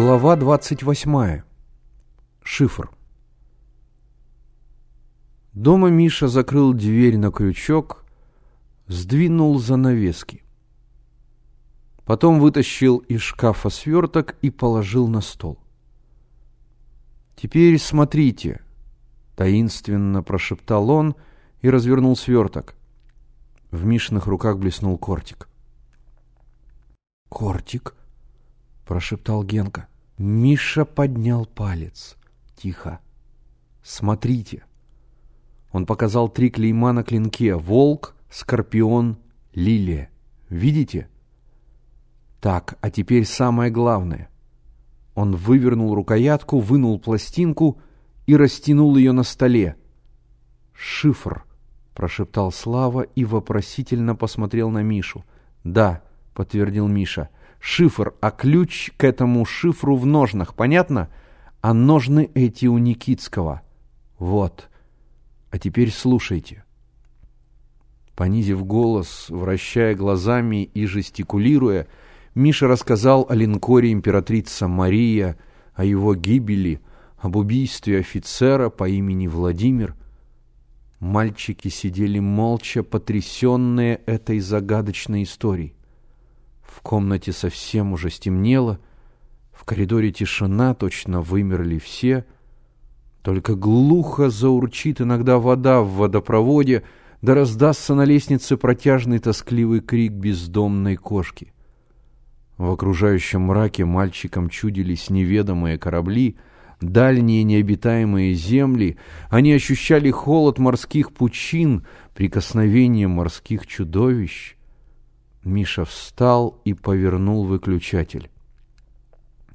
Глава 28. Шифр. Дома Миша закрыл дверь на крючок, сдвинул занавески. Потом вытащил из шкафа сверток и положил на стол. «Теперь смотрите», — таинственно прошептал он и развернул сверток. В Мишиных руках блеснул кортик. «Кортик?» Прошептал Генка. Миша поднял палец. Тихо. Смотрите. Он показал три клейма на клинке. Волк, скорпион, лилия. Видите? Так, а теперь самое главное. Он вывернул рукоятку, вынул пластинку и растянул ее на столе. «Шифр», — прошептал Слава и вопросительно посмотрел на Мишу. «Да», — подтвердил Миша, шифр, а ключ к этому шифру в ножнах, понятно? А ножны эти у Никитского. Вот. А теперь слушайте. Понизив голос, вращая глазами и жестикулируя, Миша рассказал о линкоре императрица Мария, о его гибели, об убийстве офицера по имени Владимир. Мальчики сидели молча, потрясенные этой загадочной историей. В комнате совсем уже стемнело, в коридоре тишина, точно вымерли все. Только глухо заурчит иногда вода в водопроводе, да раздастся на лестнице протяжный тоскливый крик бездомной кошки. В окружающем мраке мальчикам чудились неведомые корабли, дальние необитаемые земли, они ощущали холод морских пучин, прикосновение морских чудовищ. Миша встал и повернул выключатель.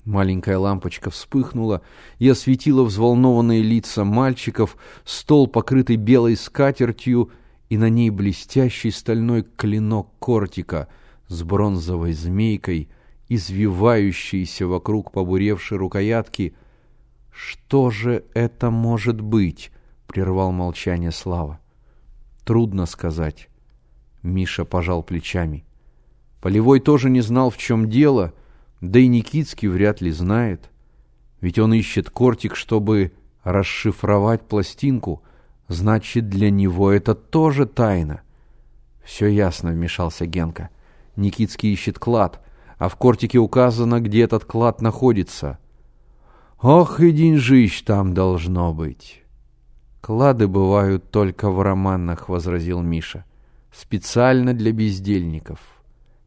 Маленькая лампочка вспыхнула и осветила взволнованные лица мальчиков, стол, покрытый белой скатертью, и на ней блестящий стальной клинок кортика с бронзовой змейкой, извивающийся вокруг побуревшей рукоятки. «Что же это может быть?» — прервал молчание Слава. «Трудно сказать». Миша пожал плечами. Полевой тоже не знал, в чем дело, да и Никитский вряд ли знает. Ведь он ищет кортик, чтобы расшифровать пластинку. Значит, для него это тоже тайна. Все ясно, вмешался Генка. Никитский ищет клад, а в кортике указано, где этот клад находится. Ох, и деньжищ там должно быть. Клады бывают только в романах, возразил Миша. Специально для бездельников.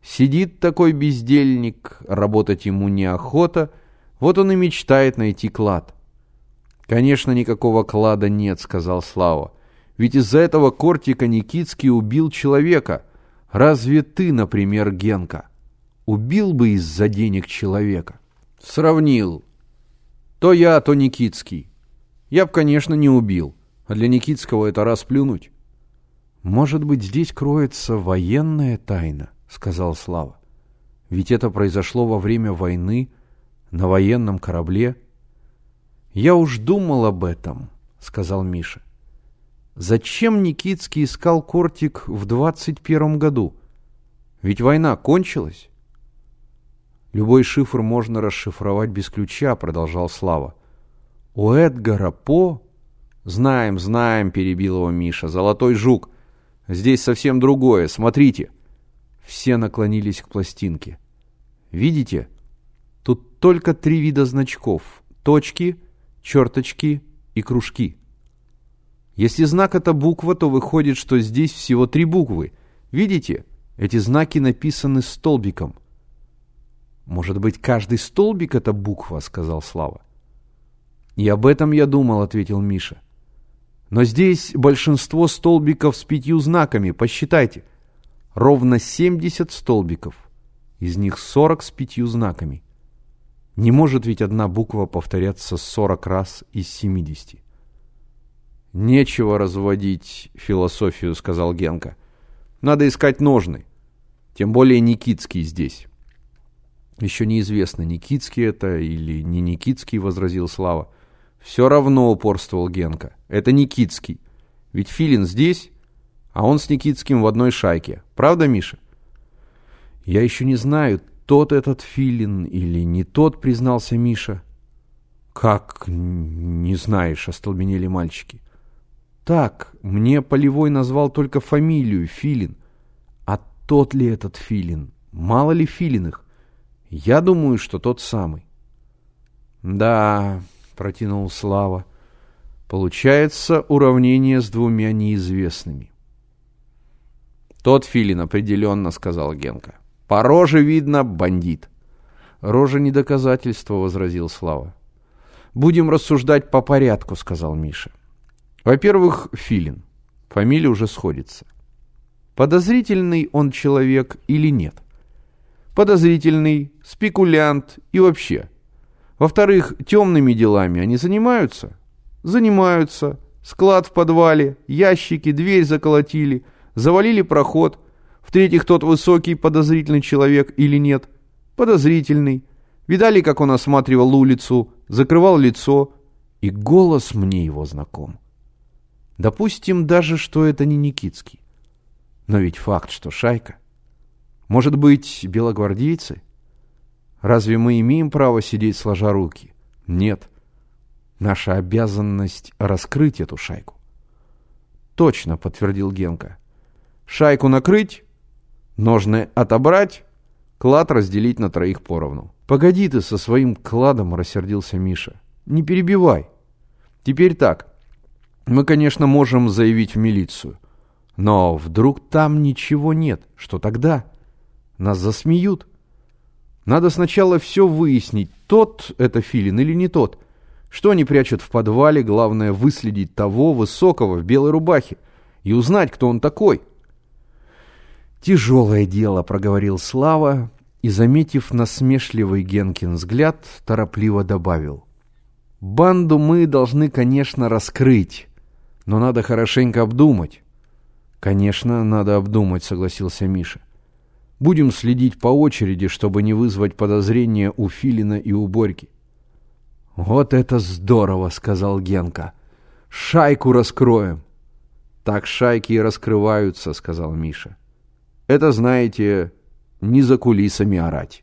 Сидит такой бездельник, работать ему неохота, вот он и мечтает найти клад. «Конечно, никакого клада нет», — сказал Слава. «Ведь из-за этого Кортика Никитский убил человека. Разве ты, например, Генка, убил бы из-за денег человека?» «Сравнил. То я, то Никитский. Я б, конечно, не убил, а для Никитского это расплюнуть». «Может быть, здесь кроется военная тайна?» — сказал Слава. «Ведь это произошло во время войны, на военном корабле». «Я уж думал об этом», — сказал Миша. «Зачем Никитский искал кортик в двадцать первом году? Ведь война кончилась». «Любой шифр можно расшифровать без ключа», — продолжал Слава. «У Эдгара По...» «Знаем, знаем», — перебил его Миша. «Золотой жук. Здесь совсем другое. Смотрите». Все наклонились к пластинке. Видите? Тут только три вида значков. Точки, черточки и кружки. Если знак это буква, то выходит, что здесь всего три буквы. Видите? Эти знаки написаны столбиком. Может быть, каждый столбик это буква, сказал Слава. И об этом я думал, ответил Миша. Но здесь большинство столбиков с пятью знаками, посчитайте – ровно 70 столбиков, из них 40 с пятью знаками. Не может ведь одна буква повторяться 40 раз из 70. «Нечего разводить философию», — сказал Генка. «Надо искать ножны. Тем более Никитский здесь». «Еще неизвестно, Никитский это или не Никитский», — возразил Слава. «Все равно упорствовал Генка. Это Никитский. Ведь Филин здесь, а он с Никитским в одной шайке. Правда, Миша? Я еще не знаю, тот этот филин или не тот, признался Миша. Как не знаешь, остолбенели мальчики. Так, мне Полевой назвал только фамилию Филин. А тот ли этот Филин? Мало ли Филиных? Я думаю, что тот самый. Да, протянул Слава. Получается уравнение с двумя неизвестными. Тот Филин определенно, сказал Генка. По роже видно бандит. Рожа не доказательство, возразил Слава. Будем рассуждать по порядку, сказал Миша. Во-первых, Филин. Фамилия уже сходится. Подозрительный он человек или нет? Подозрительный, спекулянт и вообще. Во-вторых, темными делами они занимаются? Занимаются. Склад в подвале, ящики, дверь заколотили, завалили проход. В-третьих, тот высокий подозрительный человек или нет? Подозрительный. Видали, как он осматривал улицу, закрывал лицо, и голос мне его знаком. Допустим даже, что это не Никитский. Но ведь факт, что шайка. Может быть, белогвардейцы? Разве мы имеем право сидеть сложа руки? Нет. Наша обязанность раскрыть эту шайку. Точно, подтвердил Генка. Шайку накрыть, ножны отобрать, клад разделить на троих поровну. «Погоди ты со своим кладом», — рассердился Миша. «Не перебивай. Теперь так. Мы, конечно, можем заявить в милицию. Но вдруг там ничего нет. Что тогда? Нас засмеют. Надо сначала все выяснить, тот это Филин или не тот. Что они прячут в подвале, главное выследить того высокого в белой рубахе и узнать, кто он такой». «Тяжелое дело», — проговорил Слава, и, заметив насмешливый Генкин взгляд, торопливо добавил. «Банду мы должны, конечно, раскрыть, но надо хорошенько обдумать». «Конечно, надо обдумать», — согласился Миша. «Будем следить по очереди, чтобы не вызвать подозрения у Филина и у Борьки». «Вот это здорово!» — сказал Генка. «Шайку раскроем!» «Так шайки и раскрываются», — сказал Миша. «Это, знаете, не за кулисами орать.